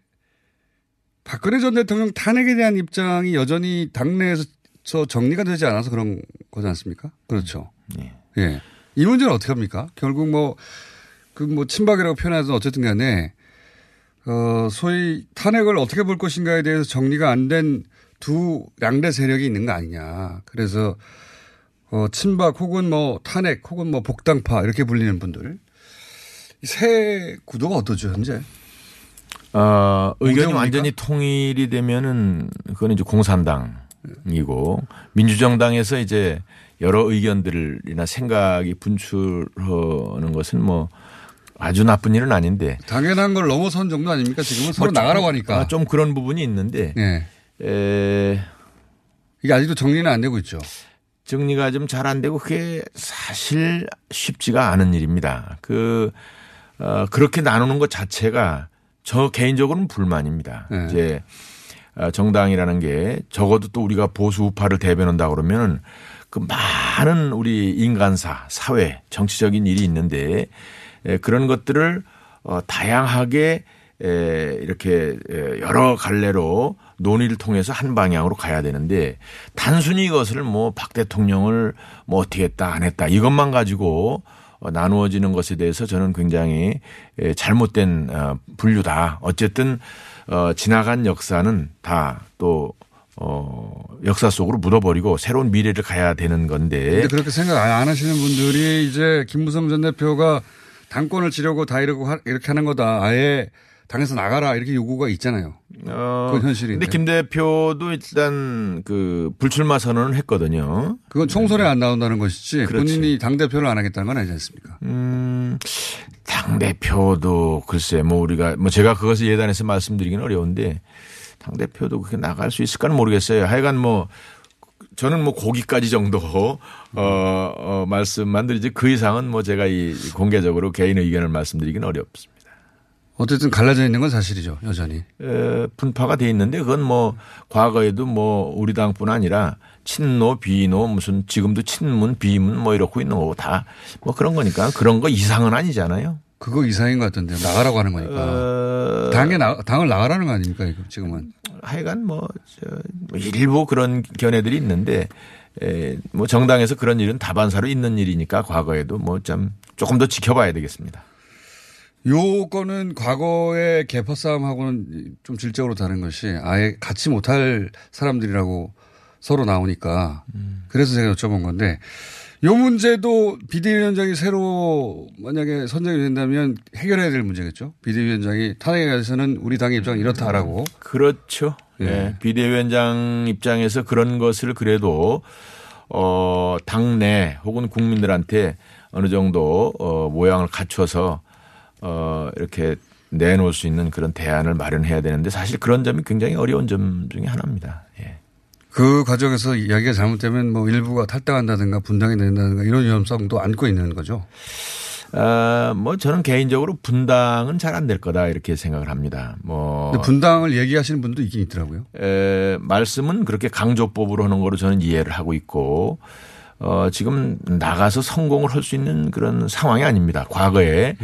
박근혜 전 대통령 탄핵에 대한 입장이 여전히 당내에서 저 정리가 되지 않아서 그런 거지 않습니까? 그렇죠. 예. 이 문제는 어떻게 합니까? 결국 뭐, 그 뭐 친박이라고 표현하든 어쨌든 간에, 어, 소위 탄핵을 어떻게 볼 것인가에 대해서 정리가 안 된 두 양대 세력이 있는 거 아니냐. 그래서, 어, 친박 혹은 뭐 탄핵 혹은 뭐 복당파 이렇게 불리는 분들. 이새 구도가 어떠죠, 현재? 어, 의견이? 완전히 통일이 되면은 그건 이제 공산당이고 민주정당에서 이제 여러 의견들이나 생각이 분출하는 것은 뭐 아주 나쁜 일은 아닌데 당연한 걸 넘어선 정도 아닙니까? 지금은 서로 뭐 좀- 나가라고 하니까. 아, 좀 그런 부분이 있는데 예. 에, 이게 아직도 정리는 안 되고 있죠. 정리가 좀 잘 안 되고 그게 사실 쉽지가 않은 일입니다. 그 어, 그렇게 나누는 것 자체가 저 개인적으로는 불만입니다. 네. 이제 어, 정당이라는 게 적어도 또 우리가 보수 우파를 대변한다 그러면은 그 많은 우리 인간사, 사회, 정치적인 일이 있는데 에, 그런 것들을 어, 다양하게 에, 이렇게 에, 여러 갈래로 논의를 통해서 한 방향으로 가야 되는데 단순히 이것을 뭐 박 대통령을 뭐 어떻게 했다 안 했다 이것만 가지고 어, 나누어지는 것에 대해서 저는 굉장히 에, 잘못된 어, 분류다. 어쨌든 어, 지나간 역사는 다 또 어, 역사 속으로 묻어버리고 새로운 미래를 가야 되는 건데. 근데 그렇게 생각 안 하시는 분들이 이제 김무성 전 대표가 당권을 지려고 다 이러고 하- 이렇게 하는 거다. 아예 당에서 나가라 이렇게 요구가 있잖아요. 어, 그건 현실인데. 근데 김 대표도 일단 그 불출마 선언을 했거든요. 그건 총선에 안 나온다는 것이지 그렇지. 본인이 당 대표를 안 하겠다는 건 아니지 않습니까? 음, 당 대표도 글쎄 뭐 우리가 뭐 제가 그것을 예단해서 말씀드리기는 어려운데 당 대표도 그렇게 나갈 수 있을까는 모르겠어요. 하여간 뭐 저는 뭐 거기까지 정도 어, 어 말씀만 드리지 그 이상은 뭐 제가 이 공개적으로 개인 의견을 말씀드리기는 어렵습니다. 어쨌든 갈라져 있는 건 사실이죠. 여전히. 에, 분파가 돼 있는데 그건 뭐 과거에도 뭐 우리 당뿐 아니라 친노 비노 무슨 지금도 친문 비문 뭐 이렇고 있는 거고 다 뭐 그런 거니까 그런 거 이상은 아니잖아요. 그거 이상인 것 같던데요. 나가라고 하는 거니까. 어, 당에 나, 당을 나가라는 거 아닙니까? 지금은. 하여간 뭐, 저, 뭐 일부 그런 견해들이 있는데 에, 뭐 정당에서 그런 일은 다반사로 있는 일이니까 과거에도 뭐좀 조금 더 지켜봐야 되겠습니다. 요거는 과거의 개파 싸움하고는 좀 질적으로 다른 것이 아예 같이 못할 사람들이라고 서로 나오니까 그래서 제가 여쭤본 건데 요 문제도 비대위원장이 새로 만약에 선정이 된다면 해결해야 될 문제겠죠. 비대위원장이 탄핵에 대해서는 우리 당의 입장은 이렇다라고. 그렇죠. 예. 예. 비대위원장 입장에서 그런 것을 그래도 어 당내 혹은 국민들한테 어느 정도 어 모양을 갖춰서 어 이렇게 내놓을 수 있는 그런 대안을 마련해야 되는데 사실 그런 점이 굉장히 어려운 점 중에 하나입니다. 예. 그 과정에서 이야기가 잘못되면 뭐 일부가 탈당한다든가 분당이 된다든가 이런 위험성도 안고 있는 거죠. 아, 뭐 저는 개인적으로 분당은 잘 안 될 거다 이렇게 생각을 합니다. 뭐 분당을 얘기하시는 분도 있긴 있더라고요. 에, 말씀은 그렇게 강조법으로 하는 거로 저는 이해를 하고 있고 어, 지금 나가서 성공을 할 수 있는 그런 상황이 아닙니다. 과거에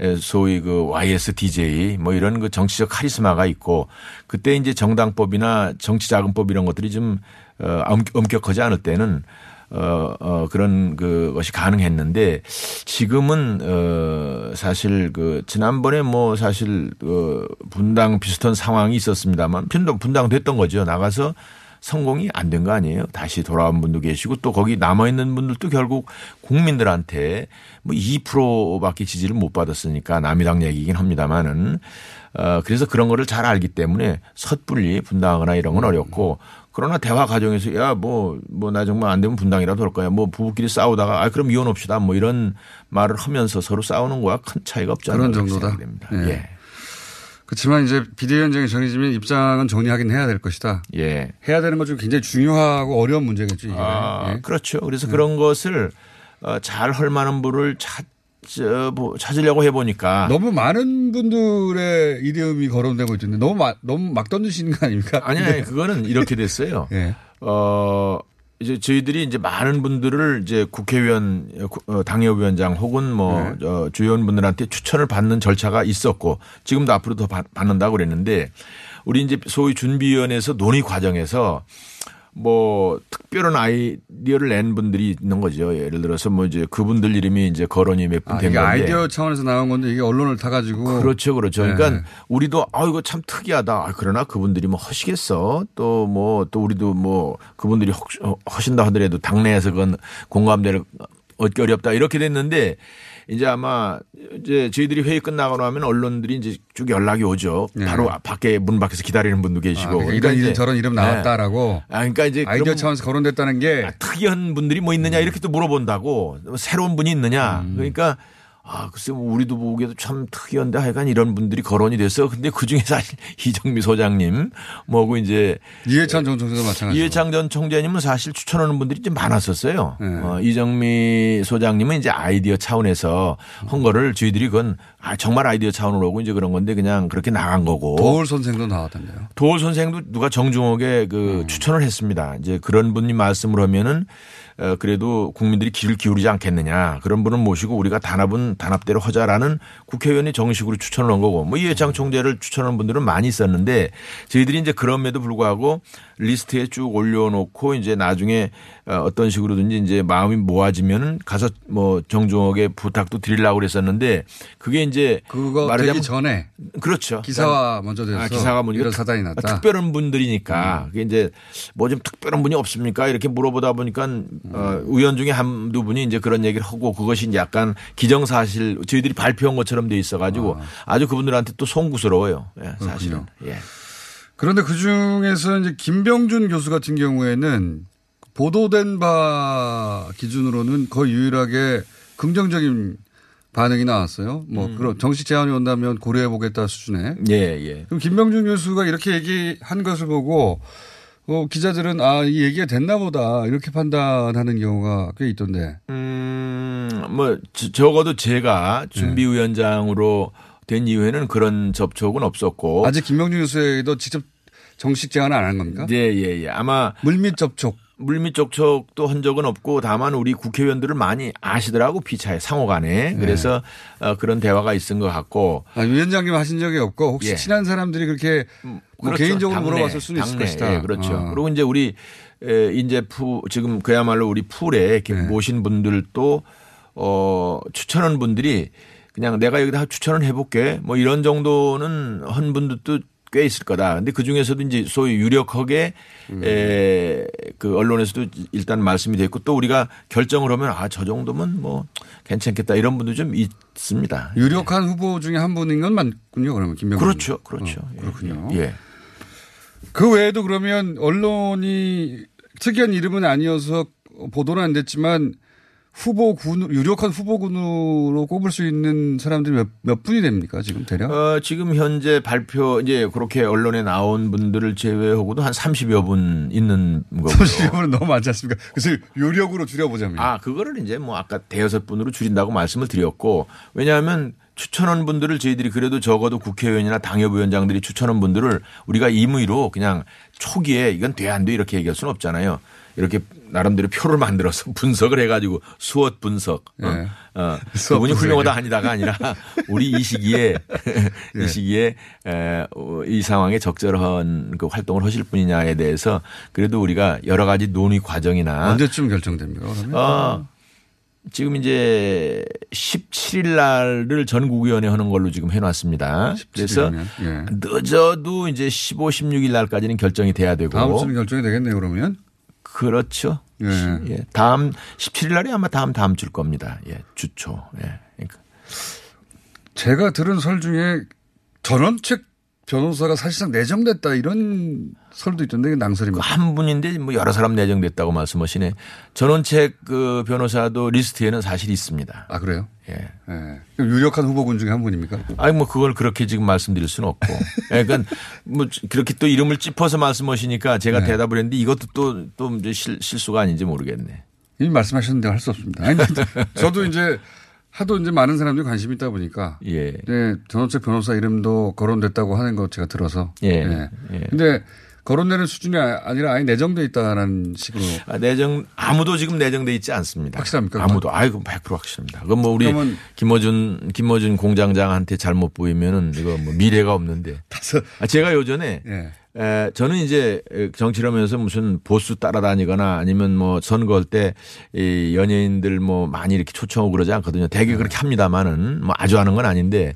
에, 소위 그 YSDJ 뭐 이런 그 정치적 카리스마가 있고 그때 이제 정당법이나 정치자금법 이런 것들이 좀 어, 엄- 엄격하지 않을 때는 어, 어, 그런 그 것이 가능했는데 지금은 어, 사실 그 지난번에 뭐 사실 그 분당 비슷한 상황이 있었습니다만 분당 분당 됐던 거죠. 나가서 성공이 안 된 거 아니에요. 다시 돌아온 분도 계시고 또 거기 남아 있는 분들도 결국 국민들한테 뭐 2%밖에 지지를 못 받았으니까 남이당 얘기긴 합니다만은 어 그래서 그런 거를 잘 알기 때문에 섣불리 분당하거나 이런 건 어렵고 그러나 대화 과정에서 야 뭐 뭐 나 정말 안 되면 분당이라도 할 거야. 뭐 부부끼리 싸우다가 아 그럼 이혼합시다. 뭐 이런 말을 하면서 서로 싸우는 거와 큰 차이가 없지 않나 그런 정도다. 됩니다. 예. 예. 그렇지만 이제 비대위원장이 정해지면 입장은 정리하긴 해야 될 것이다. 예. 해야 되는 것 중 굉장히 중요하고 어려운 문제겠죠. 이게. 아, 예. 그렇죠. 그래서 그런 것을 어, 잘할 만한 분을 찾, 저, 뭐, 찾으려고 해보니까. 너무 많은 분들의 이름이 거론되고 있던데 너무 막, 너무 막 던지시는 거 아닙니까? 아니, 아니, 그거는 이렇게 됐어요. *laughs* 예. 어, 이제 저희들이 이제 많은 분들을 이제 국회의원, 어, 당협위원장 혹은 뭐, 네. 어, 주의원분들한테 추천을 받는 절차가 있었고 지금도 앞으로 더 받- 받는다고 그랬는데 우리 이제 소위 준비위원회에서 논의 과정에서 뭐 특별한 아이디어를 낸 분들이 있는 거죠. 예를 들어서 뭐 이제 그분들 이름이 이제 거론이 몇분 아, 된 이게 건데. 아이디어 차원에서 나온 건데 이게 언론을 타 가지고. 그렇죠, 그렇죠. 네. 그러니까 우리도 아 이거 참 특이하다. 아, 그러나 그분들이 뭐 하시겠어. 또 뭐또 우리도 뭐 그분들이 혹 하신다 하더라도 당내에서 그건 공감대를 얻기 어렵다 이렇게 됐는데 이제 아마 이제 저희들이 회의 끝나고 나면 언론들이 이제 쭉 연락이 오죠. 네. 바로 밖에 문 밖에서 기다리는 분도 계시고. 아, 그러니까 이런 이제 이름 저런 이름 네. 나왔다라고. 아, 그러니까 이제 아이디어 차원에서 거론됐다는 게 특이한 분들이 뭐 있느냐 이렇게 또 물어본다고 새로운 분이 있느냐 음. 그러니까 아 글쎄 뭐 우리도 보기에도 참 특이한데 하여간 이런 분들이 거론이 됐어 근데 그 중에 사실 *laughs* 이정미 소장님 뭐고 이제 이해찬 전 총재도 마찬가지고. 이해창 전 총재님은 사실 추천하는 분들이 좀 많았었어요. 네. 어, 이정미 소장님은 이제 아이디어 차원에서 한 거를 저희들이 그건 아, 정말 아이디어 차원으로 오고 이제 그런 건데 그냥 그렇게 나간 거고. 도울 선생도 나왔던데요. 도울 선생도 누가 정중하게 그 음. 추천을 했습니다. 이제 그런 분이 말씀을 하면은 어, 그래도 국민들이 귀를 기울이지 않겠느냐. 그런 분을 모시고 우리가 단합은 단합대로 하자라는 국회의원이 정식으로 추천을 한 거고 뭐 이해창 총재를 추천한 분들은 많이 있었는데 저희들이 이제 그럼에도 불구하고 리스트에 쭉 올려놓고 이제 나중에 어, 어떤 식으로든지 이제 마음이 모아지면은 가서 뭐 정중하게 부탁도 드리려고 그랬었는데 그게 이제 그거 말하자면 전에 그렇죠. 기사가 먼저 돼서 아, 기사가 먼저 이런 사단이 났다. 음. 특별한 분들이니까 그게 이제 뭐 좀 특별한 분이 없습니까? 이렇게 물어보다 보니까 어, 의원 중에 한두 분이 이제 그런 얘기를 하고 그것이 이제 약간 기정사실 저희들이 발표한 것처럼 돼 있어 가지고 아. 주 그분들한테 또 송구스러워요. 예, 사실은. 예. 그런데 그 중에서 이제 김병준 교수 같은 경우에는 보도된 바 기준으로는 거의 유일하게 긍정적인 반응이 나왔어요. 뭐 음. 그런 정식 제안이 온다면 고려해 보겠다 수준에. 예, 예. 그럼 김병준 교수가 이렇게 얘기한 것을 보고 어, 기자들은 아, 이 얘기가 됐나 보다 이렇게 판단하는 경우가 꽤 있던데. 음, 뭐 저- 적어도 제가 준비위원장으로 된 이후에는 그런 접촉은 없었고 아직 김병준 교수에도 직접 정식 제안을 안 한 겁니까? 예, 예, 예. 아마 물밑 접촉. 물밑 접촉도 한 적은 없고 다만 우리 국회의원들을 많이 아시더라고 피차에 상호 간에 그래서 어, 그런 대화가 있은 것 같고 아, 위원장님 하신 적이 없고 혹시 예. 친한 사람들이 그렇게 뭐 그렇죠. 개인적으로 당내, 물어봤을 수는 있을. 것이다. 예, 그렇죠. 아. 그리고 이제 우리 에, 이제 푸 지금 그야말로 우리 풀에 이렇게 네. 모신 분들도 어 추천한 분들이 그냥 내가 여기다 추천을 해볼게 뭐 이런 정도는 한 분들도 꽤 있을 거다. 근데 그 중에서도 이제 소위 유력하게 에, 그 언론에서도 일단 말씀이 됐고 또 우리가 결정을 하면 아 저 정도면 뭐 괜찮겠다 이런 분도 좀 있습니다. 유력한 후보 중에 한 분인 건 맞군요. 그러면 김병준. 그렇죠, 그렇죠. 어, 그렇군요. 예. 그 외에도 그러면 언론이 특이한 이름은 아니어서 보도는 안 됐지만 후보군 유력한 후보군으로 꼽을 수 있는 사람들이 몇, 몇 분이 됩니까 지금 대략? 어, 지금 현재 발표 이제 그렇게 언론에 나온 분들을 제외하고도 한 30여 분 있는 거고요. 30분은 너무 많지 않습니까? 그래서 유력으로 줄여보자면. 아, 그거를 이제 뭐 아까 대여섯 분으로 줄인다고 말씀을 드렸고 왜냐하면 추천한 분들을 저희들이 그래도 적어도 국회의원이나 당협위원장들이 추천한 분들을 우리가 임의로 그냥 초기에 이건 돼 안 돼 이렇게 얘기할 수는 없잖아요. 이렇게 나름대로 표를 만들어서 *laughs* 분석을 해가지고 수엇 분석. 어, 예. 어, *laughs* 수엇 그분이 분석이요. 훌륭하다 아니다가 아니라 *laughs* 우리 이 시기에 예. 이 시기에 에, 어, 이 상황에 적절한 그 활동을 하실 분이냐에 대해서 그래도 우리가 여러 가지 논의 과정이나 언제쯤 결정됩니까 그러면? 어, 지금 이제 17일 날을 전국위원회 하는 걸로 지금 해놨습니다. 그래서 예. 늦어도 이제 15, 16일 날까지는 결정이 돼야 되고. 다음 주면 결정이 되겠네요 그러면. 그렇죠. 예. 예. 다음 17일 날이 아마 다음 다음 줄 겁니다. 예. 주초. 예. 그러니까 제가 들은 설 중에 전원책 변호사가 사실상 내정됐다 이런 설도 있던데 이게 낭설입니다. 한 분인데 뭐 여러 사람 내정됐다고 말씀하시네. 전원책 그 변호사도 리스트에는 사실 있습니다. 아 그래요? 예. 예. 유력한 후보군 중에 한 분입니까? 아니 뭐 그걸 그렇게 지금 말씀드릴 수는 없고. *laughs* 예, 그러니까 뭐 그렇게 또 이름을 짚어서 말씀하시니까 제가 네. 대답을 했는데 이것도 또또 실수가 아닌지 모르겠네. 이미 말씀하셨는데 할 수 없습니다. 아니, 저도 이제 하도 이제 많은 사람들이 관심이 있다 보니까. 예. 네, 전원책 변호사 이름도 거론됐다고 하는 거 제가 들어서. 예. 네. 예. 근데 거론되는 수준이 아- 아니라 아예 내정돼 있다라는 식으로. 아, 내정 아무도 지금 내정돼 있지 않습니다. 확실합니까? 아무도 아이고 100% 확실합니다. 그건 뭐 우리 김어준 김어준 공장장한테 잘못 보이면은 이거 뭐 미래가 없는데. 아, 제가 요전에 예. 에, 저는 이제 정치를 하면서 무슨 보수 따라다니거나 아니면 뭐 선거할 때 이 연예인들 뭐 많이 이렇게 초청하고 그러지 않거든요. 네. 되게 그렇게 합니다만은 뭐 아주 하는 건 아닌데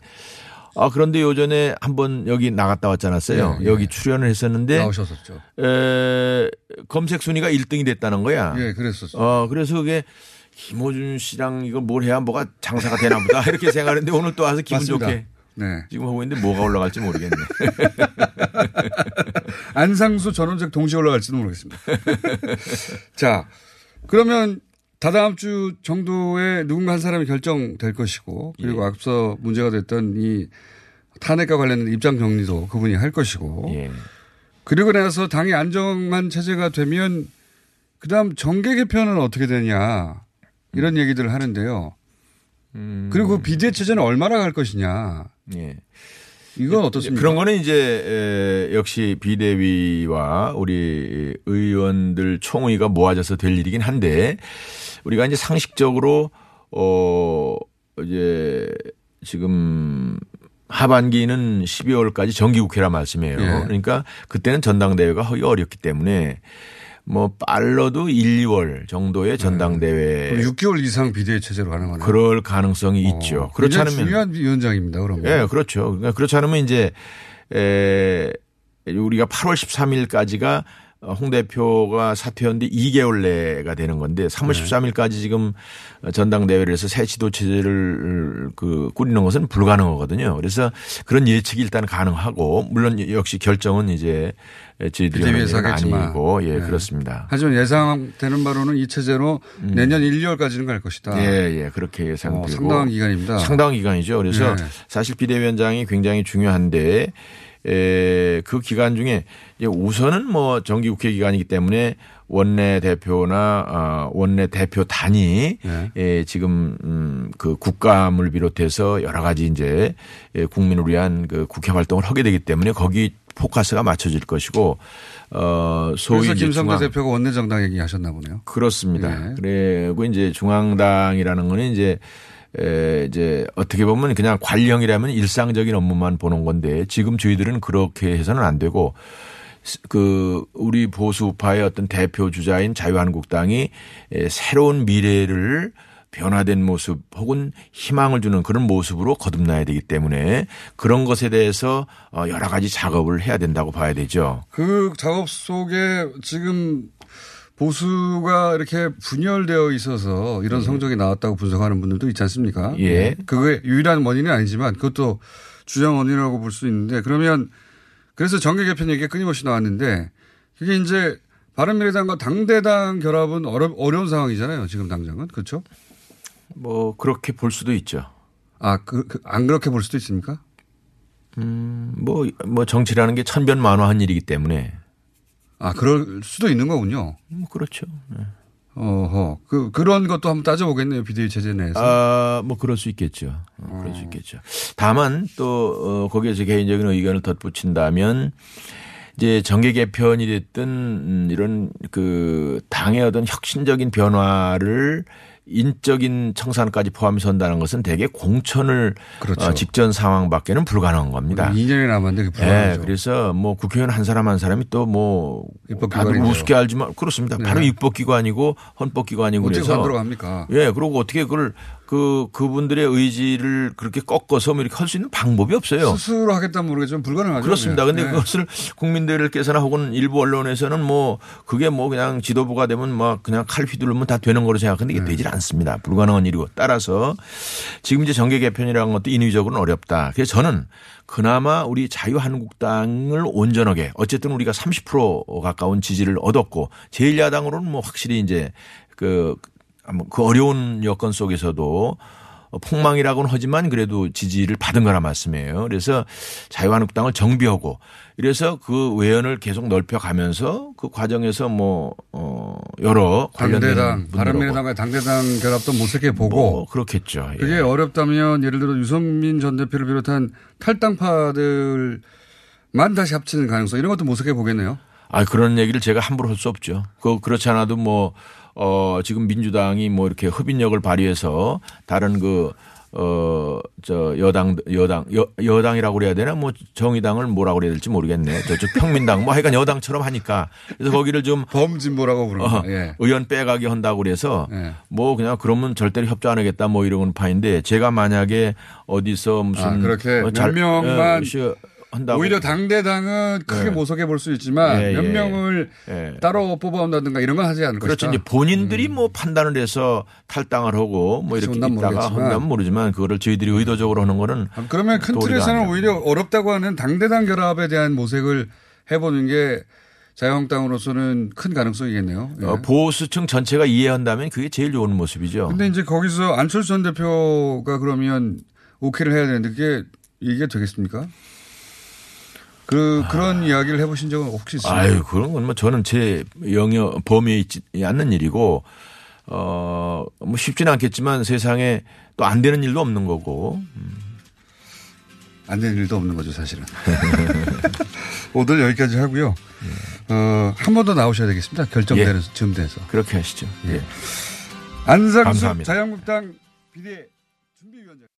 아, 그런데 요전에 한번 여기 나갔다 왔잖았어요. 예, 예. 여기 출연을 했었는데 나오셨었죠. 에, 검색 순위가 1등이 됐다는 거야. 예, 그랬었죠. 어, 그래서 그게 김호준 씨랑 이거 뭘 해야 뭐가 장사가 되나 보다 *laughs* 이렇게 생각했는데 오늘 또 와서 기분 맞습니다. 좋게 네. 지금 하고 있는데 뭐가 올라갈지 모르겠네. *laughs* 안상수 전원책 동시에 올라갈지도 모르겠습니다. *laughs* 자, 그러면 다다음 주 정도에 누군가 한 사람이 결정될 것이고 그리고 앞서 문제가 됐던 이 탄핵과 관련된 입장 정리도 그분이 할 것이고 예. 그리고 나서 당이 안정한 체제가 되면 그다음 정계 개편은 어떻게 되냐 이런 얘기들을 하는데요. 그리고 그 비대 체제는 얼마나 갈 것이냐. 예. 이건 어떻습니까? 그런 거는 이제 에, 역시 비대위와 우리 의원들 총의가 모아져서 될 일이긴 한데 우리가 이제 상식적으로 어 이제 지금 하반기는 12월까지 정기국회라 말씀이에요. 예. 그러니까 그때는 전당대회가 하기 어렵기 때문에 뭐 빨라도 1, 2월 정도의 전당대회 그럼 6개월 이상 비대 체제로 가는 거네요. 그럴 가능성이 있죠. 그렇지 않으면 중요한 위원장입니다. 그러면. 예, 그렇죠. 그러니까 그렇지 않으면 이제 에 우리가 8월 13일까지가 홍 대표가 사퇴했는데 2개월 내가 되는 건데 3월 네. 13일까지 지금 전당대회를 해서 새 지도 체제를 그 꾸리는 것은 불가능하거든요. 그래서 그런 예측이 일단 가능하고 물론 역시 결정은 이제 저희들이. 아니고 예, 네. 그렇습니다. 하지만 예상되는 바로는 이 체제로 내년 1, 2월까지는 갈 것이다. 음. 예, 예, 그렇게 예상되고 어, 상당한 기간입니다. 상당한 기간이죠. 그래서 네. 사실 비대위원장이 굉장히 중요한데 에, 그 기간 중에 우선은 뭐 정기 국회 기간이기 때문에 원내 대표나 어, 원내 대표 단위 네. 에, 지금 음, 그 국감을 비롯해서 여러 가지 이제 에, 국민을 위한 그 국회 활동을 하게 되기 때문에 거기 포커스가 맞춰질 것이고 어 소위 그래서 김성태 중앙- 대표가 원내 정당 얘기하셨나 보네요. 그렇습니다. 그리고 이제 중앙당이라는 거는 이제 에 이제 어떻게 보면 그냥 관령이라면 일상적인 업무만 보는 건데 지금 저희들은 그렇게 해서는 안 되고 그 우리 보수파의 어떤 대표 주자인 자유한국당이 에 새로운 미래를 변화된 모습 혹은 희망을 주는 그런 모습으로 거듭나야 되기 때문에 그런 것에 대해서 어, 여러 가지 작업을 해야 된다고 봐야 되죠. 그 작업 속에 지금 보수가 이렇게 분열되어 있어서 이런 성적이 나왔다고 분석하는 분들도 있지 않습니까? 예. 그게 유일한 원인은 아니지만 그것도 주장 원인이라고 볼 수 있는데 그러면 그래서 정계 개편 얘기가 끊임없이 나왔는데 그게 이제 바른미래당과 당대당 결합은 어려, 어려운 상황이잖아요. 지금 당장은. 그렇죠? 뭐 그렇게 볼 수도 있죠. 아, 그, 그, 안 그렇게 볼 수도 있습니까? 음, 뭐, 뭐 정치라는 게 천변만화한 일이기 때문에. 아, 그럴 수도 있는 거군요. 뭐 그렇죠. 네. 어허. 그, 그런 것도 한번 따져보겠네요. 비대위 체제 내에서. 아, 뭐 그럴 수 있겠죠. 어, 그럴 수 있겠죠. 다만 또, 어, 거기에 제 개인적인 의견을 덧붙인다면 이제 정계 개편이 됐든 음, 이런 그 당의 어떤 혁신적인 변화를 인적인 청산까지 포함해서 한다는 것은 대개 공천을 그렇죠. 어, 직전 상황밖에는 불가능한 겁니다. 2년이 남았는데 그게 네, 불안하죠. 그래서 뭐 국회의원 한 사람 한 사람이 또뭐 다들. 우습게 알지만 그렇습니다. 바로 네. 입법기관이고 헌법기관이고 어떻게 그래서 만들어 갑니까? 예, 그리고 어떻게 그걸 그 그분들의 의지를 그렇게 꺾어서 뭐 이렇게 할 수 있는 방법이 없어요. 스스로 하겠다면 모르겠지만 불가능하죠. 그렇습니다. 근데 네. 그것을 국민들께서나 혹은 일부 언론에서는 뭐 그게 뭐 그냥 지도부가 되면 막 그냥 칼 휘두르면 다 되는 거로 생각하는데 네. 이게 되질 않습니다. 불가능한 일이고 따라서 지금 이제 정계 개편이라는 것도 인위적으로는 어렵다. 그래서 저는 그나마 우리 자유한국당을 온전하게 어쨌든 우리가 30% 가까운 지지를 얻었고 제1야당으로는 뭐 확실히 이제 그, 그 어려운 여건 속에서도 폭망이라고는 하지만 그래도 지지를 받은 거란 말씀이에요. 그래서 자유한국당을 정비하고 이래서 그 외연을 계속 넓혀가면서 그 과정에서 뭐, 어, 여러 관련된 바른미래당과 당대당 결합도 모색해 보고. 뭐 그렇겠죠. 예. 그게 어렵다면 예를 들어 유성민 전 대표를 비롯한 탈당파들만 다시 합치는 가능성 이런 것도 모색해 보겠네요. 아, 그런 얘기를 제가 함부로 할 수 없죠. 그, 그렇지 않아도 뭐, 어, 지금 민주당이 뭐 이렇게 흡인력을 발휘해서 다른 그, 어, 저, 여당, 여당, 여, 여당이라고 그래야 되나? 뭐 정의당을 뭐라고 그래야 될지 모르겠네. 저쪽 평민당 뭐 하여간 여당처럼 하니까. 그래서 거기를 좀. 범진보라고 부릅니다. 어, 예. 의원 빼가기 한다고 그래서 뭐 그냥 그러면 절대로 협조 안 하겠다 뭐 이러는 파인데 제가 만약에 어디서 무슨. 아, 그렇게 어, 몇 잘- 명만 어, 한다고. 오히려 당대당은 크게 네. 모색해 볼 수 있지만 예, 몇 예. 명을 예. 따로 뽑아온다든가 이런 건 하지 않을 그렇죠. 것이다. 이제 본인들이 뭐 판단을 해서 탈당을 하고 뭐 이렇게 있다가. 한다면 모르지만 그거를 저희들이 의도적으로 하는 거는 그러면 큰 틀에서는. 오히려 어렵다고 하는 당대당 결합에 대한 모색을 해보는 게 자유한국당으로서는 큰 가능성이겠네요. 예. 어, 보수층 전체가 이해한다면 그게 제일 좋은 모습이죠. 근데 이제 거기서 안철수 전 대표가 그러면 오케이를 해야 되는데 그게 이게 되겠습니까? 그 그런 이야기를 해보신 적은 혹시 있습니까? 아유 그런 건 뭐 저는 제 영역 범위에 있지 않는 일이고 어 뭐 쉽지는 않겠지만 세상에 또 안 되는 일도 없는 거고 안 되는 일도 없는 거죠, 사실은. *laughs* 오늘 여기까지 하고요. 어, 한 번 더 나오셔야 되겠습니다. 결정되는 예. 즈음 돼서. 그렇게 하시죠. 예. 안상수 감사합니다. 자유한국당 비대